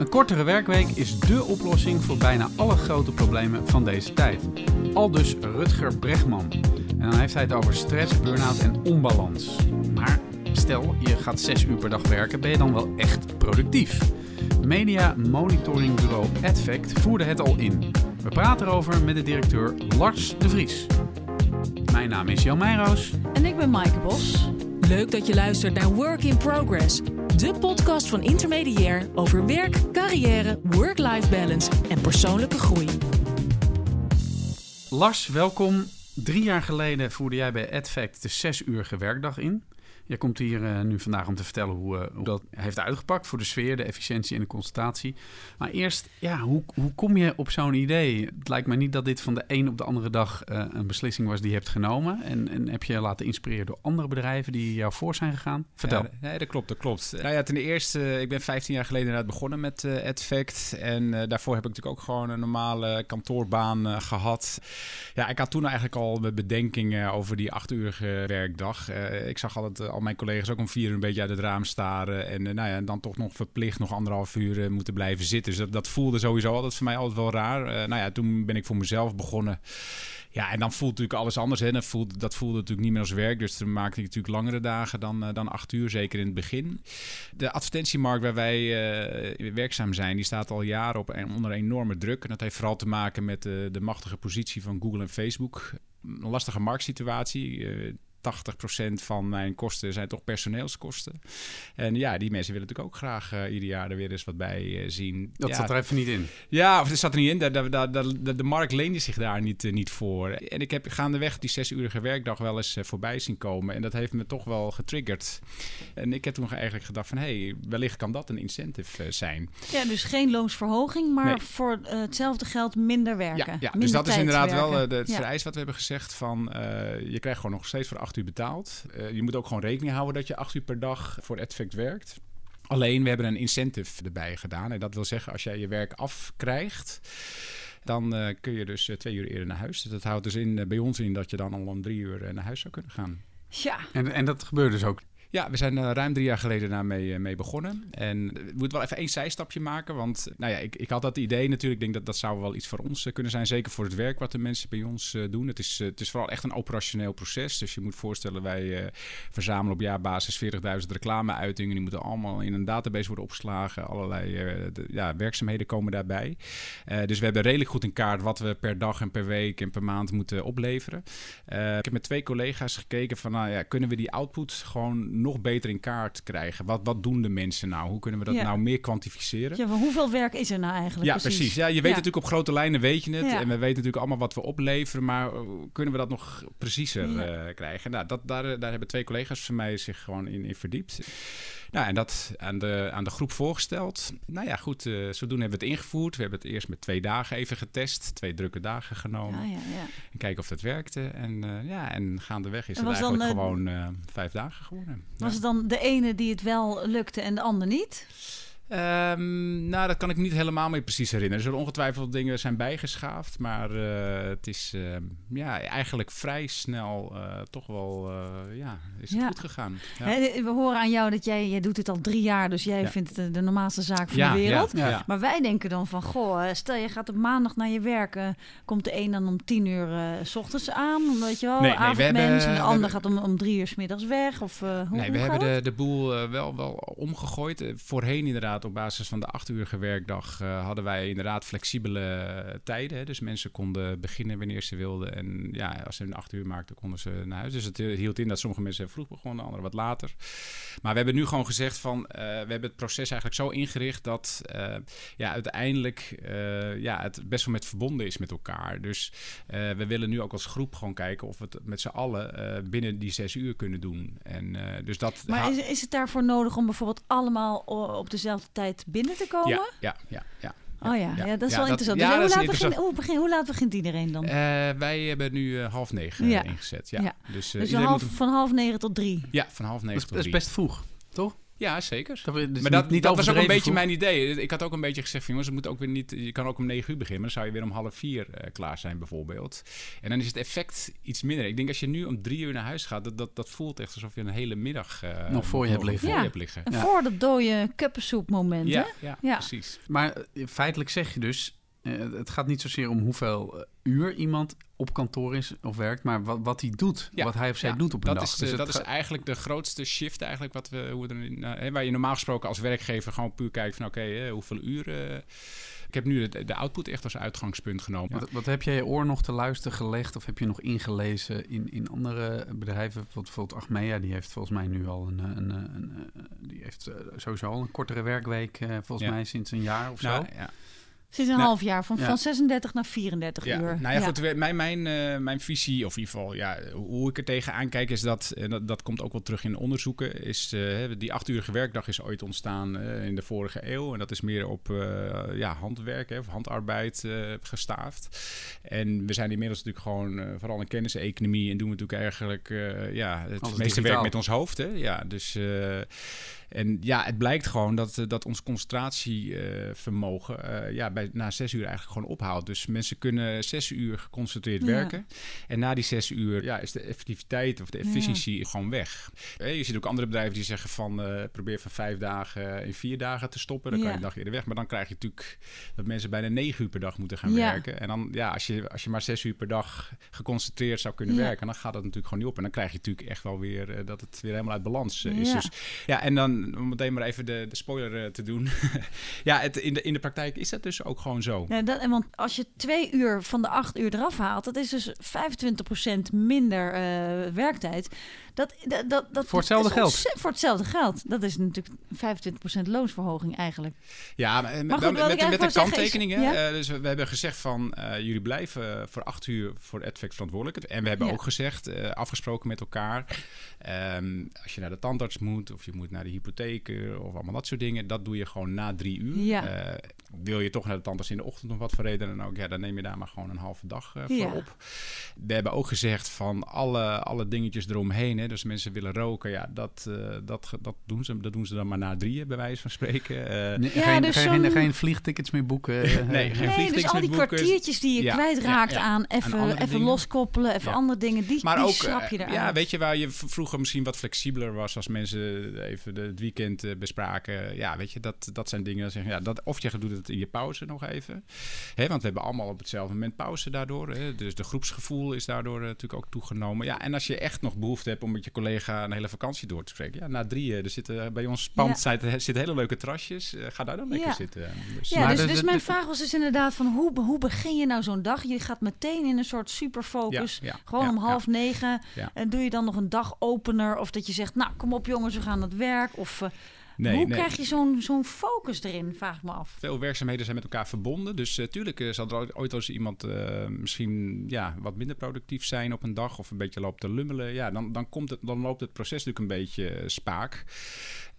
Een kortere werkweek is dé oplossing voor bijna alle grote problemen van deze tijd. Aldus Rutger Bregman. En dan heeft hij het over stress, burn-out en onbalans. Maar stel, je gaat 6 uur per dag werken, ben je dan wel echt productief? Media monitoringbureau Adfact voerde het al in. We praten erover met de directeur Lars de Vries. Mijn naam is Jan Meijroos. En ik ben Maaike Bos. Leuk dat je luistert naar Work in Progress, de podcast van Intermediair over werk, carrière, work-life balance en persoonlijke groei. Lars, welkom. Drie jaar geleden voerde jij bij Adfact de zes uurige werkdag in. Jij komt hier uh, nu vandaag om te vertellen hoe, uh, hoe, dat heeft uitgepakt voor de sfeer, de efficiëntie en de concentratie. Maar eerst, ja, hoe, hoe kom je op zo'n idee? Het lijkt mij niet dat dit van de een op de andere dag uh, een beslissing was die je hebt genomen. En, en heb je je laten inspireren door andere bedrijven die jou voor zijn gegaan? Vertel. Ja, nee, dat klopt, dat klopt. Nou ja, ten eerste, ik ben 15 jaar geleden inderdaad begonnen met AdFact. En daarvoor heb ik natuurlijk ook gewoon een normale kantoorbaan gehad. Ja, ik had toen eigenlijk al mijn bedenkingen over die achtuurige werkdag. ik zag altijd mijn collega's ook om vier uur een beetje uit het raam staren. En uh, nou ja, dan toch nog verplicht nog anderhalf uur uh, moeten blijven zitten. Dus dat, dat voelde sowieso altijd voor mij altijd wel raar. Uh, nou ja, toen ben ik voor mezelf begonnen. Ja, en dan voelt natuurlijk alles anders. Hè. Dat, voelde, dat voelde natuurlijk niet meer als werk. Dus dan maakte ik natuurlijk langere dagen dan, dan acht uur, zeker in het begin. De advertentiemarkt waar wij werkzaam zijn, die staat al jaren op, onder enorme druk. En dat heeft vooral te maken met de machtige positie van Google en Facebook. Een lastige marktsituatie 80% van mijn kosten zijn toch personeelskosten. En ja, die mensen willen natuurlijk ook graag uh, ieder jaar er weer eens wat bij uh, zien. Dat ja, zat er even niet in. Ja, of het zat er niet in. De, de, de, de, de markt leende zich daar niet, uh, niet voor. En ik heb gaandeweg die zesurige werkdag wel eens voorbij zien komen. En dat heeft me toch wel getriggerd. En ik heb toen eigenlijk gedacht van... hé, hey, wellicht kan dat een incentive zijn. Ja, dus geen loonsverhoging, maar nee. voor hetzelfde geld minder werken. Ja, ja. Minder dus dat is inderdaad werken. wel het ja. vereis wat we hebben gezegd. Van, je krijgt gewoon nog steeds voor acht uur betaald. Uh, je moet ook gewoon rekening houden dat je acht uur per dag voor Adfact werkt. Alleen, we hebben een incentive erbij gedaan. En dat wil zeggen, als jij je werk afkrijgt, dan uh, kun je dus uh, twee uur eerder naar huis. Dus dat houdt dus in, bij ons in dat je dan al om drie uur naar huis zou kunnen gaan. Ja. En, en dat gebeurt dus ook ja, we zijn uh, ruim drie jaar geleden daarmee uh, mee begonnen. En we moeten wel even één zijstapje maken. Want nou ja, ik, ik had dat idee natuurlijk. Ik denk dat dat zou wel iets voor ons uh, kunnen zijn. Zeker voor het werk wat de mensen bij ons doen. Het is, het is vooral echt een operationeel proces. Dus je moet voorstellen, wij verzamelen op jaarbasis 40.000 reclameuitingen. Die moeten allemaal in een database worden opgeslagen. Allerlei ja, werkzaamheden komen daarbij. dus we hebben redelijk goed in kaart wat we per dag en per week en per maand moeten opleveren. ik heb met twee collega's gekeken van, nou ja, kunnen we die output gewoon nog beter in kaart krijgen. Wat, wat doen de mensen nou? Hoe kunnen we dat Ja. nou meer kwantificeren? Ja, maar hoeveel werk is er nou eigenlijk? Ja, precies. Ja, je weet Ja. natuurlijk op grote lijnen weet je het. En we weten natuurlijk allemaal wat we opleveren. Maar uh, kunnen we dat nog preciezer eh, krijgen? Nou, dat, daar, daar hebben twee collega's van mij zich gewoon in, in verdiept. Nou, en dat aan de, aan de groep voorgesteld. Nou ja, goed, eh, zodoende hebben we het ingevoerd. We hebben het eerst met twee dagen even getest. Twee drukke dagen genomen. Ja, ja, ja. En kijken of dat werkte. En uh, ja, en gaandeweg is En het dan, eigenlijk eh, gewoon uh, vijf dagen geworden. Was het dan de ene die het wel lukte en de ander niet? Ehm, nou, dat kan ik niet helemaal meer precies herinneren. Er zullen ongetwijfeld dingen zijn bijgeschaafd. Maar uh, het is uh, ja, eigenlijk vrij snel uh, toch wel ja, is het Ja. goed gegaan. Ja. We horen aan jou dat jij, jij doet het al drie jaar, dus jij Ja. vindt het de, normaalste zaak van de wereld. Maar wij denken dan van, goh, eh, stel je gaat op maandag naar je werk, eh, komt de een dan om tien uur eh, s ochtends aan, weet je wel, Nee, nee, we avondmens, hebben- en de ander hebben- gaat om, om drie uur s middags weg, of eh, hoe, Nee, we hebben de, de boel wel, wel omgegooid. Voorheen inderdaad, op basis van de acht uurige werkdag... Uh, hadden wij inderdaad flexibele tijden. Hè? Dus mensen konden beginnen wanneer ze wilden. En ja, als ze een acht uur maakten, konden ze naar huis. Dus het hield in dat sommige mensen vroeg begonnen, anderen wat later. Maar we hebben nu gewoon gezegd van... we hebben het proces eigenlijk zo ingericht dat uh, ja, uiteindelijk ja, het best wel met verbonden is met elkaar. Dus we willen nu ook als groep gewoon kijken of we het met z'n allen binnen die zes uur kunnen doen. En, dus dat maar is, is het daarvoor nodig om bijvoorbeeld allemaal op dezelfde tijd binnen te komen? Ja, ja, ja. ja. Oh ja, ja, dat is wel dat- interessant. ja, dus hoe, laat interessant. begin, hoe, begin, hoe laat begint iedereen dan? Eh, wij hebben nu eh, half negen Ja. ingezet. Ja. Ja. Dus, eh, dus half, moet van half negen tot drie. Ja, van half Dat negen is, tot dat is drie. best vroeg, toch? Ja, zeker. Dat, we- dus maar dat, niet, niet dat was ook een beetje vroeg. mijn idee. Ik had ook een beetje gezegd, van, jongens, het moet ook weer niet. Je kan ook om negen uur beginnen, maar dan zou je weer om half vier eh, klaar zijn, bijvoorbeeld. En dan is het effect iets minder. Ik denk als je nu om drie uur naar huis gaat, dat, dat, dat voelt echt alsof je een hele middag eh, Nog voor je hebt liggen. Voor Ja. je hebt liggen. Ja. voor dat dode kuppensoepmoment, Ja, hè? ja, Ja. precies. Maar eh, feitelijk zeg je dus, eh, het gaat niet zozeer om hoeveel eh, uur iemand op kantoor is of werkt, maar wat, wat hij doet, Ja, wat hij of zij ja, doet op een dat dag. Is, Dus eh, dat is eigenlijk de grootste shift eigenlijk wat we, hoe we er, nou, hè, waar je normaal gesproken als werkgever gewoon puur kijkt van oké, eh, hoeveel uur. eh, ik heb nu de, de output echt als uitgangspunt genomen. Wat, wat heb jij je oor nog te luisteren gelegd of heb je nog ingelezen in, in andere bedrijven? Bijvoorbeeld, Achmea, die heeft volgens mij nu al een, eh, een, een, een, eh, die heeft eh, sowieso al een kortere werkweek, eh, volgens mij sinds een jaar of Nou, zo. ja. Sinds een Nou, half jaar, van, ja. van 36 naar 34 Ja, uur. nou ja, goed. Mijn, mijn, eh, mijn visie, of in ieder geval ja, hoe ik er tegenaan kijk, is dat, en dat, dat komt ook wel terug in onderzoeken, is eh, die achtuurige werkdag is ooit ontstaan eh, in de vorige eeuw. En dat is meer op eh, ja, handwerk hè, of handarbeid eh, gestaafd. En we zijn inmiddels natuurlijk gewoon, eh, vooral in kenniseconomie, en doen we natuurlijk eigenlijk eh, ja, het Alles meeste digitaal. werk met ons hoofd. Hè? Ja, dus... en ja, het blijkt gewoon dat, eh, dat ons concentratievermogen eh, ja, bij, na zes uur eigenlijk gewoon ophoudt. Dus mensen kunnen zes uur geconcentreerd Ja. werken. En na die zes uur ja, is de effectiviteit of de efficiëntie gewoon weg. Eh, je ziet ook andere bedrijven die zeggen van probeer van vijf dagen in vier dagen te stoppen. Dan kan je een dag eerder weg. Maar dan krijg je natuurlijk dat mensen bijna negen uur per dag moeten gaan werken. En dan ja, als je, als je maar zes uur per dag geconcentreerd zou kunnen werken, dan gaat dat natuurlijk gewoon niet op. En dan krijg je natuurlijk echt wel weer dat het weer helemaal uit balans is. Dus ja, en dan om meteen maar even de, de spoiler eh, te doen. ja, het, in, de, in de praktijk is dat dus ook gewoon zo. Ja, dat, want als je twee uur van de acht uur eraf haalt, dat is dus 25% minder eh, werktijd. Dat, dat, dat, dat Voor hetzelfde geld. Voor hetzelfde geld. Dat is natuurlijk 25% loonsverhoging eigenlijk. Ja, maar, goed, met, met, met eigenlijk een wou zeggen is- kanttekening. hè. ja? Eh, dus we, we hebben gezegd van eh, jullie blijven voor acht uur voor AdVac verantwoordelijk. En we hebben Ja. ook gezegd, eh, afgesproken met elkaar, ehm, als je naar de tandarts moet of je moet naar de hypotheek eh, of allemaal dat soort dingen, dat doe je gewoon na drie uur. Ja. Wil je toch naar de tandarts in de ochtend of wat voor reden dan ook, ja, dan neem je daar maar gewoon een halve dag eh, voor Ja. op. We hebben ook gezegd van alle, alle dingetjes eromheen. Hè, dus mensen willen roken, ja, dat, eh, dat, dat, doen ze, dat doen ze dan maar na drieën, bij wijze van spreken. Eh, Nee, Ja, geen, dus geen, geen vliegtickets meer boeken. Nee, geen Nee, dus al die boeken. kwartiertjes die je Ja, kwijtraakt ja, ja. aan even, even loskoppelen, even Ja. andere dingen, die, Maar die ook, schrap je eruit. ja, weet je waar je vroeger misschien wat flexibeler was als mensen even het weekend bespraken. Ja, weet je, dat, dat zijn dingen. Dat zeggen, ja, dat, of je doet het in je pauze nog even. Hè, want we hebben allemaal op hetzelfde moment pauze daardoor. Hè, dus de groepsgevoel is daardoor eh, natuurlijk ook toegenomen. Ja, en als je echt nog behoefte hebt om met je collega een hele vakantie door te spreken. Ja, na drieën, er zitten bij ons pand Ja. zitten, zitten hele leuke terrasjes. Eh, ga daar dan lekker Ja. zitten. Dus, Ja, Maar dus, dus de- mijn de- vraag was dus inderdaad van hoe, hoe begin je nou zo'n dag? Je gaat meteen in een soort superfocus. Ja, ja, Gewoon ja, om ja. half negen. Ja. En doe je dan nog een dagopener? Of dat je zegt, nou kom op jongens, we gaan aan het werk. Of eh, Nee, hoe nee. krijg je zo'n zo'n focus erin, vraag ik me af. Veel werkzaamheden zijn met elkaar verbonden. Dus eh, tuurlijk eh, zal er ooit- als iemand eh, misschien ja, wat minder productief zijn op een dag of een beetje loopt te lummelen. Ja, dan, dan, komt het, dan loopt het proces natuurlijk een beetje spaak.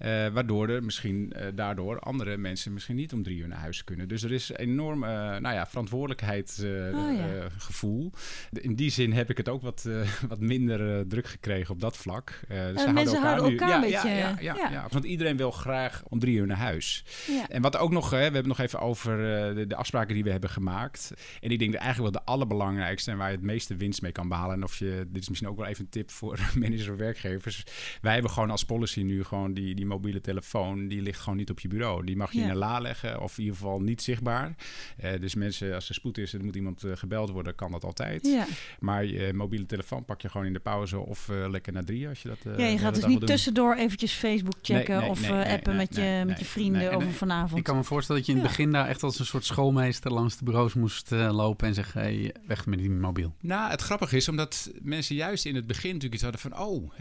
Eh, waardoor er misschien eh, daardoor andere mensen misschien niet om drie uur naar huis kunnen. Dus er is enorm eh, nou ja, verantwoordelijkheidsgevoel. Oh, ja. gevoel. In die zin heb ik het ook wat, wat minder druk gekregen op dat vlak. Dus ze houden nu- elkaar ja, een ja, beetje, Ja, ja, ja. ja. Want iedereen wil graag om drie uur naar huis. En wat ook nog, we hebben nog even over de, de afspraken die we hebben gemaakt. En ik denk dat eigenlijk wel de allerbelangrijkste en waar je het meeste winst mee kan behalen. En of je, dit is misschien ook wel even een tip voor managers of werkgevers. Wij hebben gewoon als policy nu gewoon die, die mobiele telefoon, die ligt gewoon niet op je bureau. Die mag je Ja. in een la leggen of in ieder geval niet zichtbaar. Eh, dus mensen, als er spoed is en er moet iemand eh, gebeld worden, kan dat altijd. Ja. Maar je mobiele telefoon pak je gewoon in de pauze of eh, lekker naar drie als je dat eh, ja, je gaat dus niet tussendoor eventjes Facebook checken Nee, nee, of nee, eh, nee, appen nee, met, je, nee, met je vrienden nee, over vanavond. Ik kan me voorstellen dat je in het Ja. begin daar echt als een soort schoolmeester langs de bureaus moest eh, lopen en zeggen: hey, weg met die mobiel. Nou, het grappige is omdat mensen juist in het begin natuurlijk iets hadden van... oh,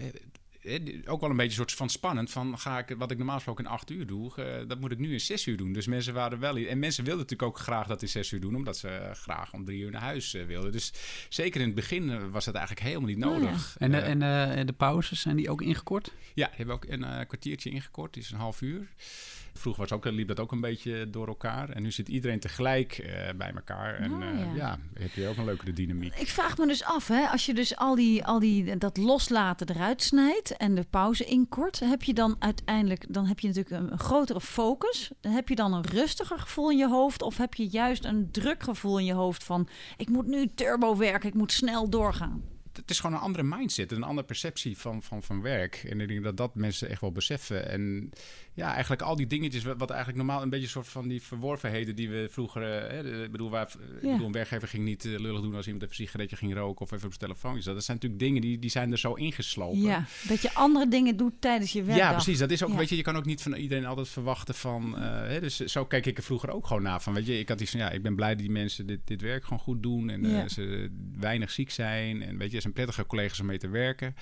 ook wel een beetje een soort van spannend... van ga ik wat ik normaal gesproken in acht uur doe... eh, dat moet ik nu in zes uur doen. Dus mensen waren wel... En mensen wilden natuurlijk ook graag dat in zes uur doen... omdat ze eh, graag om drie uur naar huis eh, wilden. Dus zeker in het begin was dat eigenlijk helemaal niet Oh ja. nodig. En, de, en de pauzes, zijn die ook ingekort? ja, die hebben we ook een kwartiertje ingekort. Die is een half uur. Vroeger was ook, liep dat ook een beetje door elkaar. En nu zit iedereen tegelijk eh, bij elkaar. En Oh, eh, ja. ja. heb je ook een leukere dynamiek. Ik vraag me dus af, hè, als je dus al die, al die dat loslaten eruit snijdt en de pauze inkort, heb je dan uiteindelijk, dan heb je natuurlijk een, een grotere focus. Dan heb je dan een rustiger gevoel in je hoofd of heb je juist een druk gevoel in je hoofd van ik moet nu turbo werken, ik moet snel doorgaan. het is gewoon een andere mindset, een andere perceptie van, van, van werk. En ik denk dat dat mensen echt wel beseffen. En ja, eigenlijk al die dingetjes, wat, wat eigenlijk normaal een beetje een soort van die verworvenheden die we vroeger. eh, Hè, ik bedoel, waar, ik Ja. bedoel, een werkgever ging niet eh, lullig doen als iemand even een sigaretje ging roken of even op zijn telefoon zat. Dat zijn natuurlijk dingen die, die zijn er zo ingeslopen. Ja, dat je andere dingen doet tijdens je werkdag. Ja, precies. Dat is ook, Ja. weet je, je kan ook niet van iedereen altijd verwachten van. eh, hè, dus zo keek ik er vroeger ook gewoon naar. Van, weet je, ik had iets van, ja, ik ben blij dat die mensen dit, dit werk gewoon goed doen en eh, ze weinig ziek zijn. En weet je, het zijn prettige collega's om mee te werken.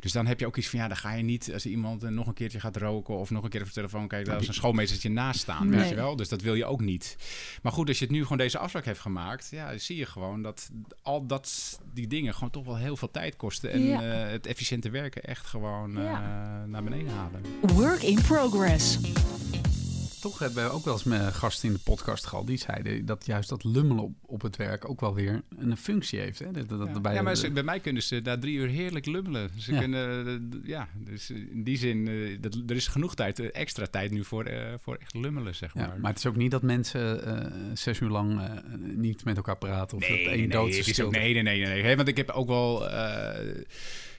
Dus dan heb je ook iets van, ja, dan ga je niet als iemand eh, nog een keertje gaat roken of nog een keer de telefoon kijkt, daar is een schoolmeestertje naast staan, weet je wel. Dus dat wil je ook niet. Maar goed, als je het nu gewoon deze afspraak heeft gemaakt, ja, dan zie je gewoon dat al dat die dingen gewoon toch wel heel veel tijd kosten en Ja. eh, het efficiënte werken echt gewoon eh, Ja. naar beneden halen. Work in progress. Toch hebben we ook wel eens met gasten in de podcast gehad. Die zeiden dat juist dat lummelen op, op het werk ook wel weer een functie heeft. Hè? Dat, dat, Ja, bij ja, maar ze- bij mij kunnen ze na drie uur heerlijk lummelen. Ze Ja. kunnen, eh, ja, dus in die zin, eh, dat, er is genoeg tijd, eh, extra tijd nu voor, voor echt lummelen, zeg ja, maar. maar het is ook niet dat mensen zes uur lang niet met elkaar praten. Of dat nee, één nee, dood nee, nee, nee, nee, nee, nee. Want ik heb ook wel...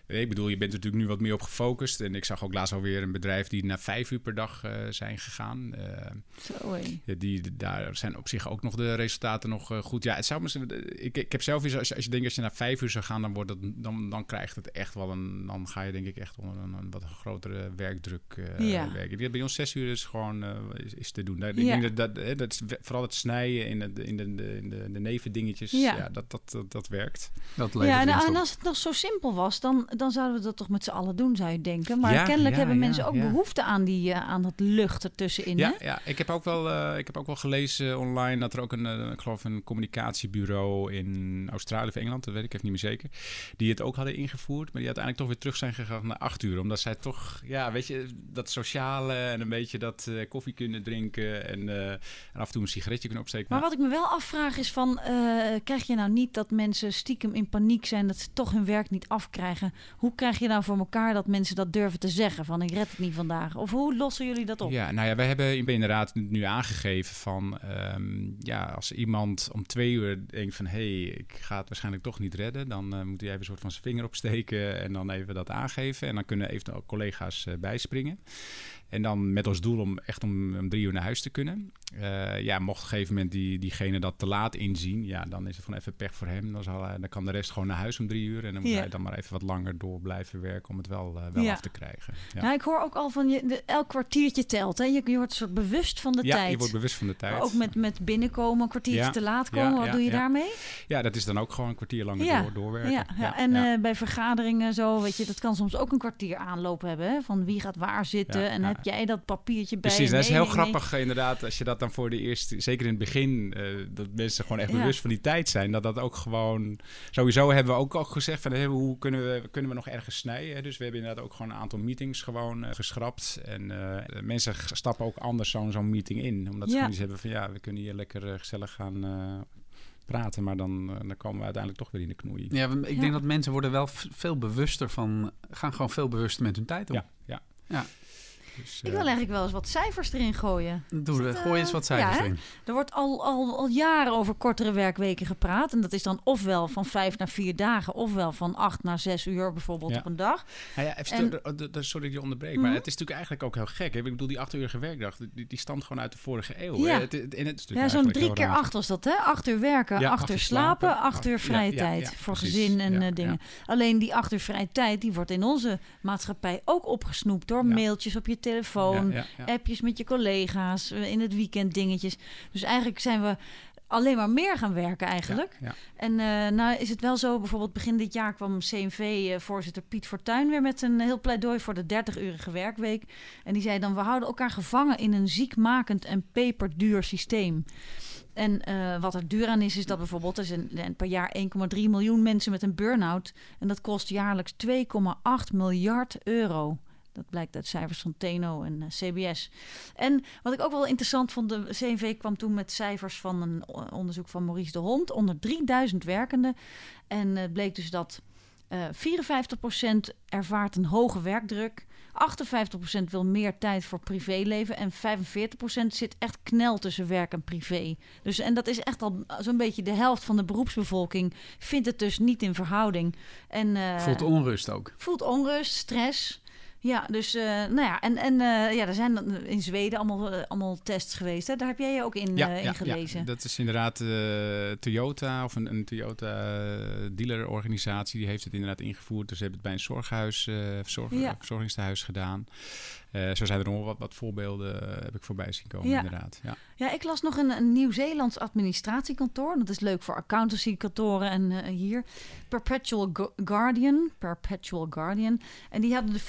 ik bedoel, je bent er natuurlijk nu wat meer op gefocust. En ik zag ook laatst alweer een bedrijf die naar vijf uur per dag eh, zijn gegaan. Eh, Zo, hé. Ja, die, daar zijn op zich ook nog de resultaten nog eh, goed. Ja, het zou misschien, ik, ik heb zelf eens, als je, als je denkt als je naar vijf uur zou gaan, dan, wordt het, dan, dan krijgt het echt wel een, dan ga je denk ik echt onder een, een wat grotere werkdruk eh, Ja. werken. Ik Bij ons zes uur is gewoon is, is te doen. Daar- Ik Ja. denk dat, dat, hè, dat is vooral het snijden in de, in de, de, in de, de nevendingetjes, Ja. ja. dat, dat, dat, dat werkt. Dat Ja, en, als het nog zo simpel was, dan, dan zouden we dat toch met z'n allen doen, zou je denken. Maar Ja, kennelijk ja, hebben mensen ook behoefte aan, die, eh, aan dat lucht ertussenin. Ja, hè? ja ik, heb ook wel, eh, ik heb ook wel gelezen online dat er ook een, eh, ik geloof een communicatiebureau in Australië of Engeland, dat weet ik even niet meer zeker, die het ook hadden ingevoerd, maar die uiteindelijk toch weer terug zijn gegaan naar acht uur. Omdat zij toch, ja, weet je, dat sociale en een beetje dat koffie kunnen drinken en, en af en toe een sigaretje kunnen opsteken. Maar wat ik me wel afvraag is van, krijg je nou niet dat mensen stiekem in paniek zijn dat ze toch hun werk niet afkrijgen? Hoe krijg je nou voor elkaar dat mensen dat durven te zeggen van ik red het niet vandaag? Of hoe lossen jullie dat op? Ja, nou ja, wij hebben inderdaad nu aangegeven van... ehm, ja, als iemand om twee uur denkt van... hé, hey, ik ga het waarschijnlijk toch niet redden... dan eh, moet hij even een soort van zijn vinger opsteken... en dan even dat aangeven. En dan kunnen eventueel collega's eh, bijspringen. En dan met als doel om echt om, om drie uur naar huis te kunnen. Eh, ja, mocht op een gegeven moment die, diegene dat te laat inzien... ja, dan is het gewoon even pech voor hem. Dan, zal hij, dan kan de rest gewoon naar huis om drie uur... en dan moet Ja. hij dan maar even wat langer door blijven werken... om het wel, eh, wel Ja. af te krijgen. Ja. Nou, ik hoor ook al van je, de, elk kwartiertje telt. Hè? Je, je wordt soort bewust van de ja, tijd. je wordt bewust van de tijd. Maar ook met, met binnenkomen, een kwartiertje Ja, te laat ja, komen. Wat ja, doe je ja. daarmee? Ja, dat is dan ook gewoon een kwartier langer Ja, door, doorwerken. Ja, ja. en eh, bij vergaderingen zo, weet je, dat kan soms ook een kwartier aanloop hebben. Hè? Van wie gaat waar zitten Ja, en ja. Heb jij dat papiertje bij? Precies, dat is heel nee, grappig inderdaad als je dat dan voor de eerste, zeker in het begin, eh, dat mensen gewoon echt Ja. bewust van die tijd zijn. Dat dat ook gewoon, sowieso hebben we ook al gezegd van hé, hoe kunnen we, kunnen we nog ergens snijden. hè? Dus we hebben inderdaad ook gewoon een aantal meetings gewoon eh, geschrapt. En eh, mensen stappen ook anders zo'n zo'n meeting in. Omdat ze Ja. gewoon iets hebben van ja, we kunnen hier lekker gezellig gaan eh, praten. Maar dan, dan komen we uiteindelijk toch weer in de knoei. Ja, ik Ja. denk dat mensen worden wel veel bewuster van... gaan gewoon veel bewuster met hun tijd om. Ja, ja. Ja. Dus, Ik eh, wil eigenlijk wel eens wat cijfers erin gooien. Doe, het, gooi eens eh, wat cijfers ja, erin. Er wordt al, al, al jaren over kortere werkweken gepraat. En dat is dan ofwel van vijf naar vier dagen, ofwel van acht naar zes uur bijvoorbeeld Ja. op een dag. Nou ja, even En- de- sorry dat je onderbreek, Mhm. maar het is natuurlijk eigenlijk ook heel gek. Hè? Ik bedoel, die achtuurige werkdag, die, die stamt gewoon uit de vorige eeuw. Ja. Het, Ja, zo'n drie keer raar. acht was dat, hè? Acht uur werken, Ja, acht acht uur slapen, acht acht- uur vrije tijd voor precies. gezin en eh, dingen. Alleen die acht uur vrije tijd, die wordt in onze maatschappij ook opgesnoept door mailtjes op je telefoon, Ja. appjes met je collega's, eh, in het weekend dingetjes. Dus eigenlijk zijn we alleen maar meer gaan werken eigenlijk. Ja, ja. En eh, nou is het wel zo, bijvoorbeeld begin dit jaar kwam CNV-voorzitter Piet Fortuyn weer met een heel pleidooi voor de 30-urige werkweek. En die zei dan, we houden elkaar gevangen in een ziekmakend en peperduur systeem. En eh, wat er duur aan is, is dat bijvoorbeeld er zijn er per jaar 1,3 miljoen mensen met een burn-out. En dat kost jaarlijks 2,8 miljard euro. Dat blijkt uit cijfers van TNO en eh, CBS. En wat ik ook wel interessant vond, de CNV kwam toen met cijfers van een onderzoek van Maurice de Hond onder 3000 werkenden. En het bleek dus dat eh 54% ervaart een hoge werkdruk. 58% wil meer tijd voor privéleven en 45% zit echt knel tussen werk en privé. Dus en dat is echt al zo'n beetje de helft van de beroepsbevolking vindt het dus niet in verhouding. En eh, Voelt onrust ook. voelt onrust, stress. Ja, dus eh, nou ja, en, en eh, ja, er zijn dan in Zweden allemaal, eh, allemaal tests geweest. Hè? Daar heb jij je ook in, eh, in gelezen. dat is inderdaad eh, Toyota of een, een Toyota eh, dealerorganisatie. Die heeft het inderdaad ingevoerd. Dus ze hebben het bij een zorghuis, eh Ja. verzorgingstehuis gedaan. Eh, zo zijn er nog wat, wat voorbeelden, eh, heb ik voorbij zien komen Ja. inderdaad. Ja. Ja, ik las nog een, een Nieuw-Zeelands administratiekantoor. Dat is leuk voor accountancykantoren en eh, hier. Perpetual Gu- Guardian. Perpetual Guardian. En die hadden de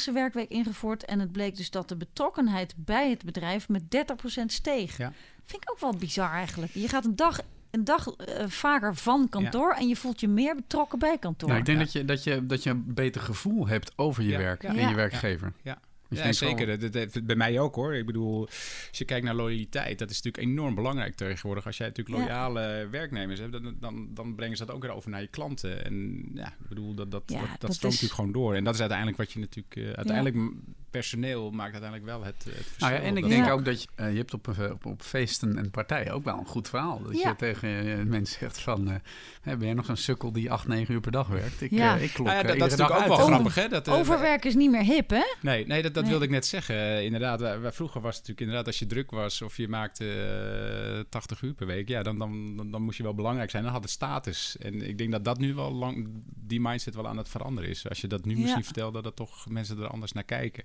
vierdaagse werkweek ingevoerd. En het bleek dus dat de betrokkenheid bij het bedrijf met 30% steeg. Ja. Vind ik ook wel bizar eigenlijk. Je gaat een dag, een dag eh, vaker van kantoor en je voelt je meer betrokken bij kantoor. Nou, ik denk Ja. dat, je, dat, je, dat je een beter gevoel hebt over je Ja, werk ja. en Ja. je werkgever. Ja. Ja, zeker. Dat, bij mij ook hoor. Ik bedoel, als je kijkt naar loyaliteit, dat is natuurlijk enorm belangrijk tegenwoordig. Als jij natuurlijk Ja. loyale werknemers hebt, dan, dan, dan brengen ze dat ook weer over naar je klanten. En ja, ik bedoel, dat, dat, Ja, dat, stroomt is- natuurlijk gewoon door. En dat is uiteindelijk wat je natuurlijk, eh, uiteindelijk personeel maakt uiteindelijk wel het, het verschil. Nou ja, en ik denk Ja. ook dat je, eh, je hebt op, eh, op, op feesten en partijen ook wel een goed verhaal. Dat Ja. je tegen eh, mensen zegt van, hè, ben jij nog zo'n sukkel die acht, negen uur per dag werkt? Ik, Ja. ik klok Nou ja, dat, dat is natuurlijk ook wel uit. grappig, hè? Dat, eh, Overwerken is niet meer hip, hè? Nee, nee dat, dat Nee. wilde ik net zeggen. Inderdaad, wij, wij- vroeger was het natuurlijk inderdaad als je druk was of je maakte eh 80 uur per week, ja, dan, dan, dan, dan moest je wel belangrijk zijn. Dan had het status. En ik denk dat dat nu wel lang, die mindset wel aan het veranderen is. Als je dat nu Ja. misschien vertelt, dat, dat toch mensen er anders naar kijken.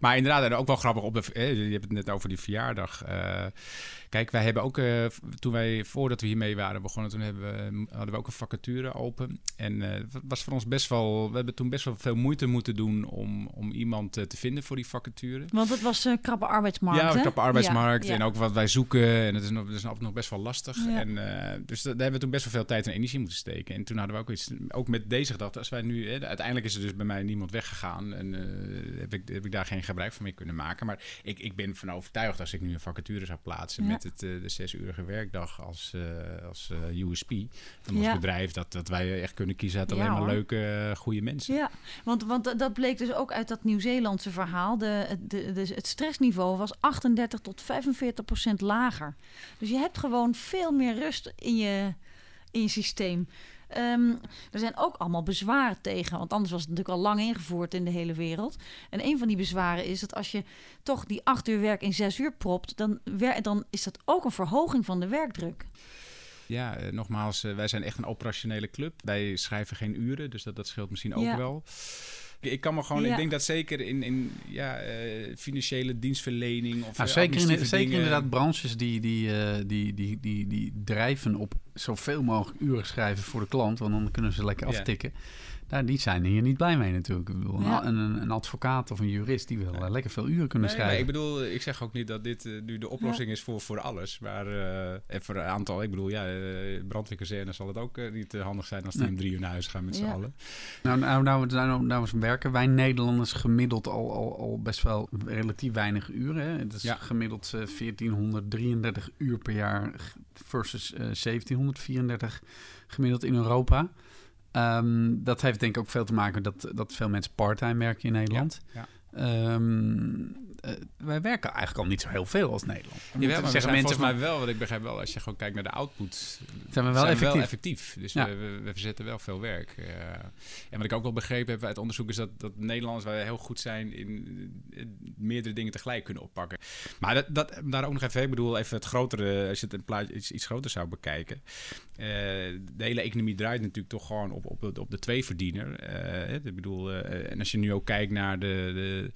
Maar inderdaad, en ook wel grappig op de. eh, je hebt het net over die verjaardag. Eh, kijk, wij hebben ook, eh, toen wij, voordat we hiermee waren begonnen, toen hebben we, hadden we ook een vacature open. En eh, het was voor ons best wel, we hebben toen best wel veel moeite moeten doen om, om iemand eh, te vinden voor die vacature. Want het was een krappe arbeidsmarkt, Ja, een krappe arbeidsmarkt Ja, ja. en ook wat wij zoeken. En dat is nog, dat is nog best wel lastig. Ja. En, eh, dus da- daar hebben we toen best wel veel tijd en energie moeten steken. En toen hadden we ook iets, ook met deze gedachte, als wij nu, uiteindelijk is er dus bij mij niemand weggegaan. En eh, heb, ik, heb ik daar geen gebruik van meer kunnen maken. Maar ik, ik ben van overtuigd als ik nu een vacature zou plaatsen Ja. met het, eh, de zesurige werkdag als, eh, als eh, USP. Dan Ja. bedrijf dat, dat wij echt kunnen kiezen uit alleen maar hoor. leuke, goede mensen. Ja, want, want dat- dat bleek dus ook uit dat Nieuw-Zeelandse verhaal. De, de, de, het stressniveau was 38 tot 45 procent lager. Dus je hebt gewoon veel meer rust in je, in je systeem. Ehm, er zijn ook allemaal bezwaren tegen, want anders was het natuurlijk al lang ingevoerd in de hele wereld. En een van die bezwaren is dat als je toch die acht uur werk in zes uur propt, dan, dan is dat ook een verhoging van de werkdruk. Ja, eh, nogmaals, eh, wij zijn echt een operationele club. Wij schrijven geen uren, dus dat, dat scheelt misschien ook Ja. wel. Ik, ik kan me gewoon, Ja. ik denk dat zeker in, in ja, eh, financiële dienstverlening of Nou, zeker, in, administratieve zeker dingen- inderdaad branches die, die, eh, die, die, die, die drijven op zoveel mogelijk uren schrijven voor de klant, want dan kunnen ze lekker Ja. aftikken. Nou, die zijn hier niet blij mee natuurlijk. Ik bedoel, Ja. een, een, een advocaat of een jurist die wil lekker veel uren kunnen Nee, schrijven. ik bedoel, ik zeg ook niet dat dit eh, nu de oplossing is voor, voor alles. Maar eh, en voor een aantal, ik bedoel, ja, eh brandweerkazerne zal het ook niet handig zijn als die Nee. om drie uur naar huis gaan met z'n Ja. allen. Nou, nou, nou, nou, nou eens werken wij Nederlanders gemiddeld al, al, al best wel relatief weinig uren. Hè? Het is Ja. gemiddeld eh, 1433 uur per jaar versus eh 1734 gemiddeld in Europa. Ehm, dat heeft denk ik ook veel te maken met dat, dat veel mensen parttime werken in Nederland. ja. Ehm, eh, wij werken eigenlijk al niet zo heel veel als Nederland. Ja, maar we zeggen mensen volgens mij wel, wat ik begrijp wel, als je gewoon kijkt naar de output, zijn we wel zijn effectief. wel effectief. Dus Ja. we, we, we verzetten wel veel werk. Eh, en wat ik ook wel begrepen heb uit onderzoek is dat, dat Nederlanders wij heel goed zijn in eh, meerdere dingen tegelijk kunnen oppakken. Maar dat, dat, daar ook nog even, ik bedoel even het grotere, als je het een plaatje iets, iets groter zou bekijken. Eh, de hele economie draait natuurlijk toch gewoon op, op, de- op de tweeverdiener. Eh, ik bedoel, eh, en als je nu ook kijkt naar de, de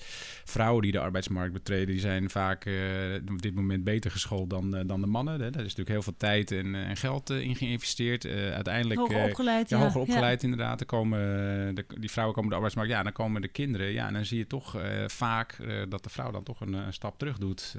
vrouwen die de arbeidsmarkt arbeidsmarkt betreden, die zijn vaak eh, op dit moment beter geschoold dan, eh, dan de mannen. Hè. Daar is natuurlijk heel veel tijd en, eh, en geld in geïnvesteerd. Uiteindelijk Hoger opgeleid, ja, ja. hoger opgeleid inderdaad. Er komen, de, die vrouwen komen de arbeidsmarkt. Ja, dan komen de kinderen. Ja, en dan zie je toch vaak dat de vrouw dan toch een, eh, stap terug doet.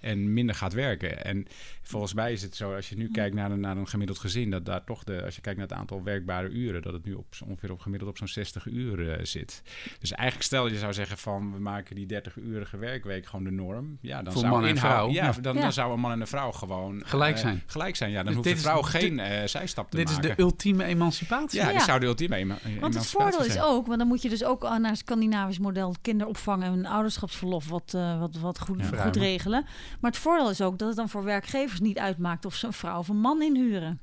en minder gaat werken. En volgens mij is het zo, als je nu kijkt naar een, naar een gemiddeld gezin, dat daar toch de, als je kijkt naar het aantal werkbare uren, dat het nu op, ongeveer op gemiddeld op zo'n 60 uur eh, zit. Dus eigenlijk stel je zou zeggen van we maken die 30-urige werkweek gewoon de norm. Ja, dan Voor zou man en inhoud- vrouw. Ja, dan, Ja. dan zou een man en een vrouw gewoon Gelijk eh, zijn. gelijk zijn. Ja, dan Dus hoeft de vrouw geen eh, zijstap te Dit is maken. de ultieme emancipatie. ja, Ja. zou de ultieme ema- Want het emancipatie voordeel is ook, want dan moet je dus ook naar het Scandinavisch model kinderopvang en ouderschapsverlof wat, eh, wat, wat goed, Ja. goed regelen. Maar het voordeel is ook dat het dan voor werkgevers niet uitmaakt of ze een vrouw of een man inhuren.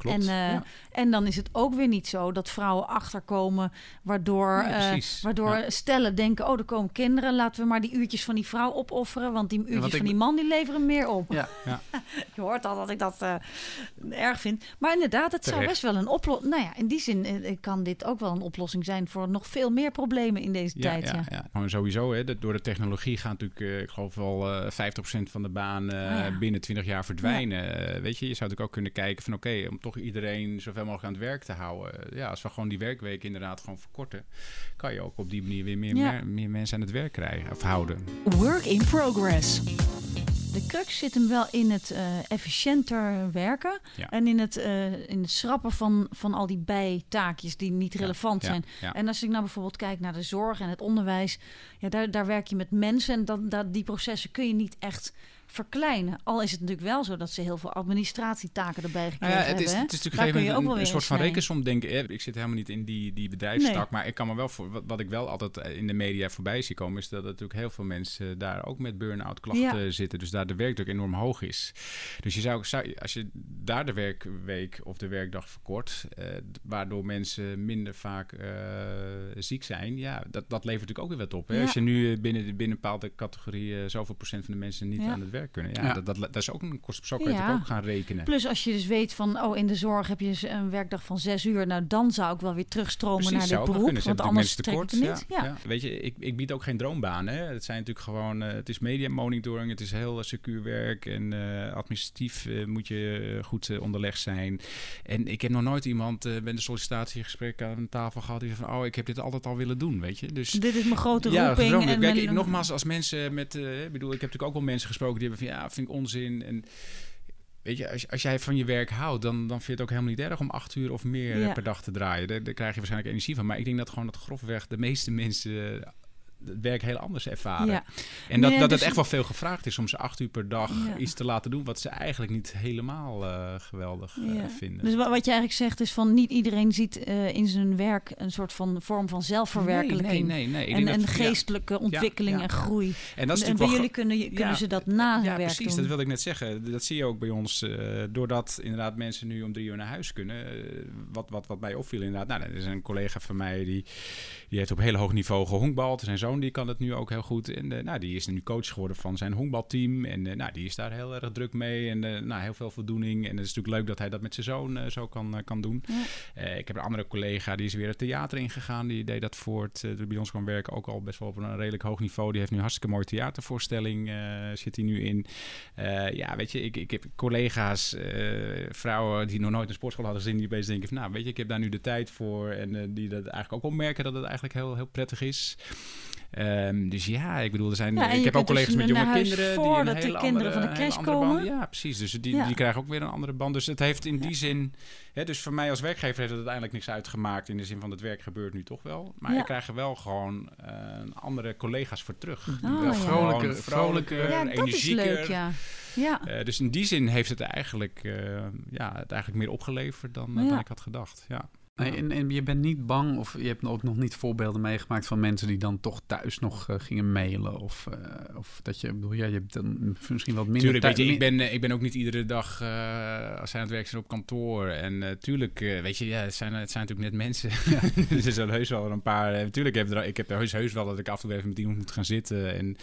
Klopt. En, eh, ja. en dan is het ook weer niet zo dat vrouwen achterkomen, waardoor, eh, waardoor Ja. stellen denken: oh, er komen kinderen, laten we maar die uurtjes van die vrouw opofferen, want die uurtjes van die man die leveren meer op. Ja. Ja. Je hoort al dat ik dat eh, erg vind. Maar inderdaad, het zou best wel een oplossing. Nou ja, in die zin kan dit ook wel een oplossing zijn voor nog veel meer problemen in deze tijd. Ja. Ja, ja. Gewoon sowieso, hè, dat door de technologie gaat natuurlijk, ik geloof wel eh 50% van de baan Ah, binnen 20 jaar verdwijnen. Weet je, je zou natuurlijk ook kunnen kijken van oké, om toch iedereen zoveel mogelijk aan het werk te houden. ja, als we gewoon die werkweek inderdaad gewoon verkorten, kan je ook op die manier weer meer, Ja. meer, meer mensen aan het werk krijgen of houden. Work in progress. De crux zit hem wel in het eh, efficiënter werken Ja. en in het, eh, in het schrappen van, van al die bijtaakjes die niet relevant Ja, zijn. ja. En als ik nou bijvoorbeeld kijk naar de zorg en het onderwijs, ja, daar, daar werk je met mensen en dat, dat, die processen kun je niet echt verkleinen. Al is het natuurlijk wel zo dat ze heel veel administratietaken erbij gekregen Nou ja, het is, hebben. hè. het is natuurlijk een, een soort van rekensom denken. Eh, Ik zit helemaal niet in die, die bedrijfstak, maar ik kan me wel voor wat, wat ik wel altijd eh, in de media voorbij zie komen, is dat er natuurlijk heel veel mensen daar ook met burn-out klachten zitten. Dus daar de werkdruk enorm hoog is. Dus je zou, zou als je daar de werkweek of de werkdag verkort, eh, waardoor mensen minder vaak eh, ziek zijn, ja, dat, dat levert natuurlijk ook weer wat op. Hè? Ja. Als je nu eh, binnen, binnen een bepaalde categorie eh, zoveel procent van de mensen niet aan het werk kunnen, ja, Ja. Dat, dat, dat is ook een kost. Je Ja. ook gaan rekenen. Plus als je dus weet van, oh, in de zorg heb je een werkdag van zes uur. Nou, dan zou ik wel weer terugstromen Precies, naar dit beroep. Want anders het niet. tekort. Ja. Weet je, ik, ik bied ook geen droombaan. Hè. Het zijn natuurlijk gewoon, eh, het is media monitoring, het is heel uh, secuur werk en eh, administratief eh, moet je eh, goed eh, onderlegd zijn. En ik heb nog nooit iemand eh bij een sollicitatiegesprek aan tafel gehad die van, oh, ik heb dit altijd al willen doen, weet je. Dus Dit is mijn grote ja, roeping. gedroomd. En Kijk, ik, nogmaals, als mensen met, eh, ik bedoel, ik heb natuurlijk ook wel mensen gesproken die hebben van, ja, vind ik onzin en Weet je, als, als jij van je werk houdt, dan, dan vind je het ook helemaal niet erg om acht uur of meer Ja. per dag te draaien. Daar, daar krijg je waarschijnlijk energie van. Maar ik denk dat gewoon dat grofweg de meeste mensen het werk heel anders ervaren. Ja. En dat, Nee, dat dus- het echt wel veel gevraagd is om ze acht uur per dag Ja. iets te laten doen wat ze eigenlijk niet helemaal eh, geweldig eh, vinden. Dus wa- wat je eigenlijk zegt is van niet iedereen ziet eh, in zijn werk een soort van vorm van zelfverwerkelijking. Nee, nee, En, en dat- geestelijke ontwikkeling en groei. En dat is en bij wel jullie kunnen, kunnen ze dat na Ja, precies. doen. Dat wilde ik net zeggen. Dat zie je ook bij ons. doordat inderdaad mensen nu om drie uur naar huis kunnen. wat, wat, wat mij opviel inderdaad. Nou, er is een collega van mij die, die heeft op heel hoog niveau gehonkbald. Zijn zoon die kan het nu ook heel goed. En eh, nou, die is nu coach geworden van zijn honkbalteam. En eh, nou, die is daar heel erg druk mee. En eh, nou, heel veel voldoening. En het is natuurlijk leuk dat hij dat met zijn zoon zo kan, kan doen. Ja. Ik heb een andere collega, die is weer het theater ingegaan. Die deed dat voor het bij ons kwam werken ook al best wel op een redelijk hoog niveau. Die heeft nu een hartstikke mooie theatervoorstelling, zit hij nu in. Ja, weet je, ik, ik heb collega's, vrouwen die nog nooit een sportschool hadden gezien, die bezig denken van, nou, weet je, ik heb daar nu de tijd voor. En die dat eigenlijk ook wel merken dat het eigenlijk heel, heel prettig is. Ehm, dus ja, ik bedoel, er zijn. Ja, ik je heb ook dus collega's met jonge kinderen. die voordat een de hele kinderen van de andere- crash hele andere band- komen. Ja, precies. Dus die, Ja. die krijgen ook weer een andere band. Dus het heeft in die zin. Hè, dus voor mij als werkgever heeft het uiteindelijk niks uitgemaakt. In de zin van het werk gebeurt nu toch wel. Maar Ja. ik krijg er wel gewoon eh, andere collega's voor terug. Oh, Wel gewoon Vrolijker- vrolijker, ja, dat is energieker. leuk, ja. Ja, Eh, dus in die zin heeft het eigenlijk, eh, ja, het eigenlijk meer opgeleverd dan, Ja. dan ik had gedacht. Ja. Nee, en, en je bent niet bang, of je hebt ook nog niet voorbeelden meegemaakt van mensen die dan toch thuis nog eh, gingen mailen. Of, eh, of dat je, ik bedoel, ja, je hebt dan misschien wat minder Tuurlijk, weet tijd- je, ik ben, eh, ik ben ook niet iedere dag eh, als zij aan het werk zijn op kantoor. En tuurlijk, weet je, ja, het, zijn, het zijn natuurlijk net mensen. dus er zijn heus wel een paar. Uh, tuurlijk, heb er, ik heb er heus, heus wel dat ik af en toe even met iemand moet gaan zitten. En,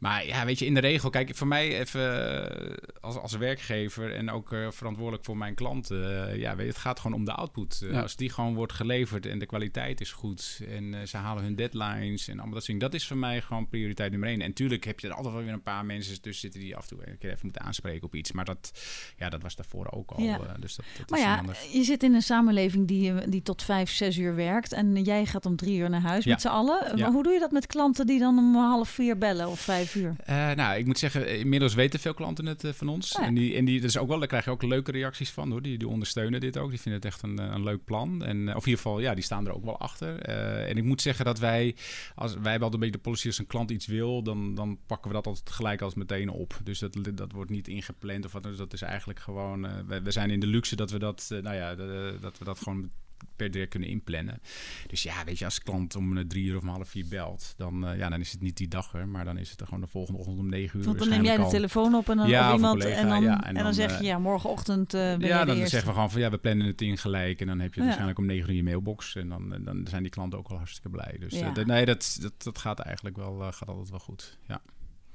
Maar ja, weet je, in de regel, kijk, voor mij even eh, als, als werkgever en ook uh, verantwoordelijk voor mijn klanten. Uh, ja, weet het gaat gewoon om de output. Ja. Als die gewoon wordt geleverd en de kwaliteit is goed en ze halen hun deadlines en allemaal dat soort Dat is voor mij gewoon prioriteit nummer één. En tuurlijk heb je er altijd wel weer een paar mensen tussen zitten die af en toe een keer even moeten aanspreken op iets. Maar dat, ja, dat was daarvoor ook al. Ja. dus dat, dat maar is ja, anders. je zit in een samenleving die, die tot vijf, zes uur werkt en jij gaat om drie uur naar huis Ja. met z'n allen. Maar hoe doe je dat met klanten die dan om half vier bellen of vijf Eh, nou, ik moet zeggen, inmiddels weten veel klanten het eh, van ons. Ja. En, die, en die, dat is ook wel, daar krijg je ook leuke reacties van hoor. Die, die ondersteunen dit ook. Die vinden het echt een, eh, een leuk plan. En, of in ieder geval, ja, die staan er ook wel achter. En ik moet zeggen dat wij, als wij altijd een beetje de policy, als een klant iets wil, dan, dan pakken we dat altijd gelijk als meteen op. Dus dat, dat wordt niet ingepland of wat. Dus dat is eigenlijk gewoon, we, we zijn in de luxe dat we dat, nou ja, de- dat we dat gewoon per direct kunnen inplannen. Dus ja, weet je, als klant om eh, drie uur of om half vier belt, dan, eh, ja, dan is het niet die dag er, maar dan is het er gewoon de volgende ochtend om negen uur. Want dan neem jij de telefoon op en dan Ja, iemand collega, en, dan, ja, en, en dan, dan, zeg eh, je ja, morgenochtend eh ben ja, de dan zeggen we gewoon van ja, we plannen het in gelijk. En dan heb je Ja. waarschijnlijk om negen uur je mailbox. En dan, dan zijn die klanten ook wel hartstikke blij. Dus eh, nee, dat, dat, dat gaat eigenlijk wel, eh, gaat altijd wel goed. Ja.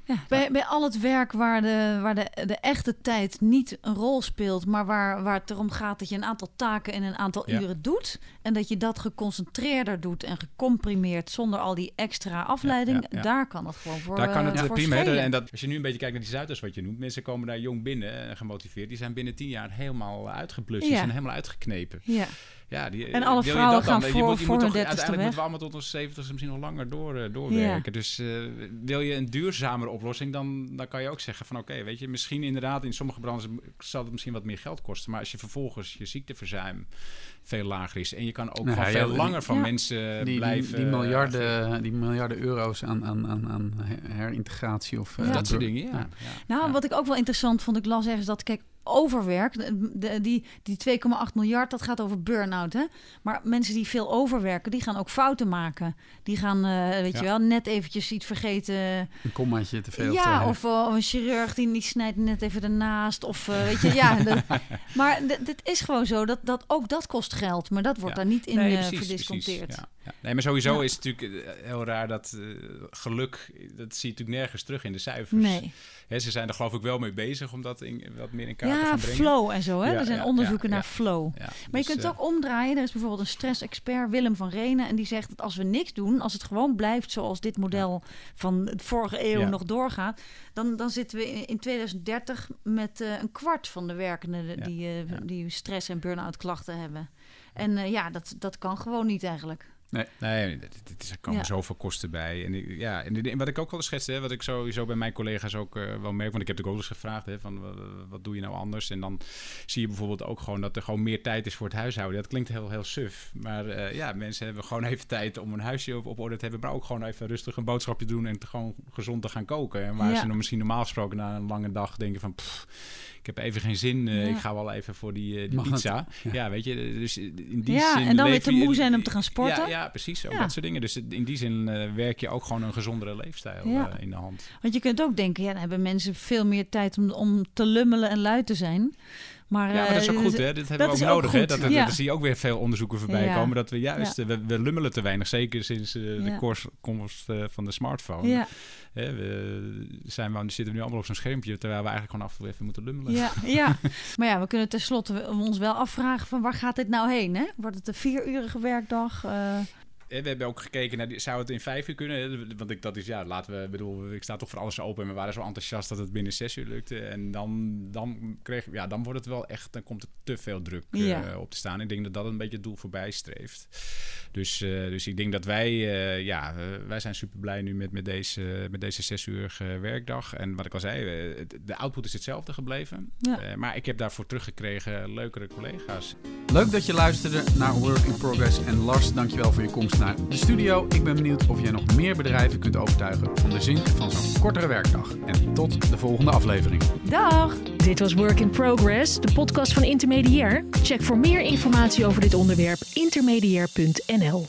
Ja, bij, bij al het werk waar, de, waar de, de echte tijd niet een rol speelt, maar waar, waar het erom gaat dat je een aantal taken in een aantal Ja. uren doet. En dat je dat geconcentreerder doet en gecomprimeerd zonder al die extra afleiding. ja. Daar kan het gewoon voor. Daar kan eh, het eh, prima. schelen. En dat, als je nu een beetje kijkt naar die Zuiders, wat je noemt. Mensen komen daar jong binnen en gemotiveerd. Die zijn binnen tien jaar helemaal uitgeblust. Die zijn helemaal uitgeknepen. Ja. Ja, die, En alle wil je vrouwen dat dan? gaan je voor- moet, je voor moet toch, 30ste uiteindelijk weg. moeten we allemaal tot onze 70 misschien nog langer door, eh, doorwerken. Dus eh, wil je een duurzamere oplossing, dan, dan kan je ook zeggen van oké, weet je, misschien inderdaad in sommige branches zal het misschien wat meer geld kosten. Maar als je vervolgens je ziekteverzuim veel lager is en je kan ook Nou, ja, veel die- langer van ja. mensen Die, die, blijven. die, miljarden, die miljarden euro's aan, aan, aan, aan her- herintegratie of... eh, dat soort dingen, ja. ja. ja. Nou, Ja. wat ik ook wel interessant vond, ik las ergens dat, kijk, overwerk, de, die, die 2,8 miljard, dat gaat over burn-out, hè? Maar mensen die veel overwerken, die gaan ook fouten maken. Die gaan, eh, weet Ja. je wel, net eventjes iets vergeten. Een kommaatje te veel. ja, te- of eh, een chirurg die, die snijdt net even ernaast. Of eh, weet je, ja. dat- maar dit is gewoon zo, dat, dat ook dat kost geld. Maar dat wordt Ja. daar niet in Nee, eh, precies, verdisconteerd. precies, ja, ja. Nee, maar sowieso Ja. is het natuurlijk eh, heel raar dat eh, geluk, dat zie je natuurlijk nergens terug in de cijfers. Nee. Hè, ze zijn er geloof ik wel mee bezig om dat in, wat meer in kaart te Ja, gaan brengen. flow en zo. Hè? Er zijn onderzoeken naar flow. Maar dus, je kunt het eh, ook omdraaien. Er is bijvoorbeeld een stress-expert, Willem van Renen. En die zegt dat als we niks doen, als het gewoon blijft zoals dit model van de vorige eeuw nog doorgaat, dan, dan zitten we in, in 2030 met een kwart van de werkenden die, die stress- en burn-out klachten hebben. En ja, dat, dat kan gewoon niet eigenlijk. Nee, dit- dit is- er komen Ja. zoveel kosten bij. En, ik- ja, en, wat ik ook wel eens schetste, hè, wat ik sowieso bij mijn collega's ook eh, wel merk, want ik heb de ook gevraagd, hè, van wa- wat doe je nou anders? En dan zie je bijvoorbeeld ook gewoon dat er gewoon meer tijd is voor het huishouden. Dat klinkt heel, heel suf, maar eh, ja, mensen hebben gewoon even tijd om een huisje op, op orde te hebben, maar ook gewoon even rustig een boodschapje doen en te, gewoon gezond te gaan koken. En waar Ja. ze dan misschien normaal gesproken na een lange dag denken van, pff, ik heb even geen zin, eh, Ja. ik ga wel even voor die, eh, die pizza. Ja. Ja. weet je, dus in die Ja, zin en dan weer te moe zijn om te gaan sporten. Ja, ja precies. Ook Ja. dat soort dingen. Dus in die zin eh, werk je ook gewoon een gezondere leefstijl Ja. eh, in de hand. Want je kunt ook denken, ja, dan hebben mensen veel meer tijd om, om te lummelen en lui te zijn. Maar, Ja, maar dat is ook eh, goed, hè? Dit hebben we ook nodig, hè? Dat, zie je ook weer veel onderzoeken voorbij komen. Dat we juist, eh, we, we lummelen te weinig. Zeker sinds eh, de komst van de smartphone. Ja, Hè, we, zijn we, zitten we nu allemaal op zo'n schermpje, terwijl we eigenlijk gewoon af en toe even moeten lummelen. ja, ja. Maar ja, we kunnen tenslotte ons wel afvragen van waar gaat dit nou heen? Hè? Wordt het een vierurige werkdag? Eh, We hebben ook gekeken naar, die- zou het in vijf uur kunnen? Want ik, dat is, ja, laten we, bedoel, ik sta toch voor alles open. En we waren zo enthousiast dat het binnen zes uur lukte. En dan, dan, kreeg, ja, dan wordt het wel echt, dan komt er te veel druk eh, op te staan. Ik denk dat dat een beetje het doel voorbij streeft. Dus, eh, dus ik denk dat wij, eh, ja, wij zijn super blij nu met, met, deze, met deze zes uur werkdag. En wat ik al zei, de output is hetzelfde gebleven. Ja. Eh, maar ik heb daarvoor teruggekregen leukere collega's. Leuk dat je luisterde naar Work in Progress. En Lars, dankjewel voor je komst de studio. Ik ben benieuwd of jij nog meer bedrijven kunt overtuigen van de zin van zo'n kortere werkdag. En tot de volgende aflevering. dag! Dit was Work in Progress, de podcast van Intermediair. Check voor meer informatie over dit onderwerp intermediair.nl.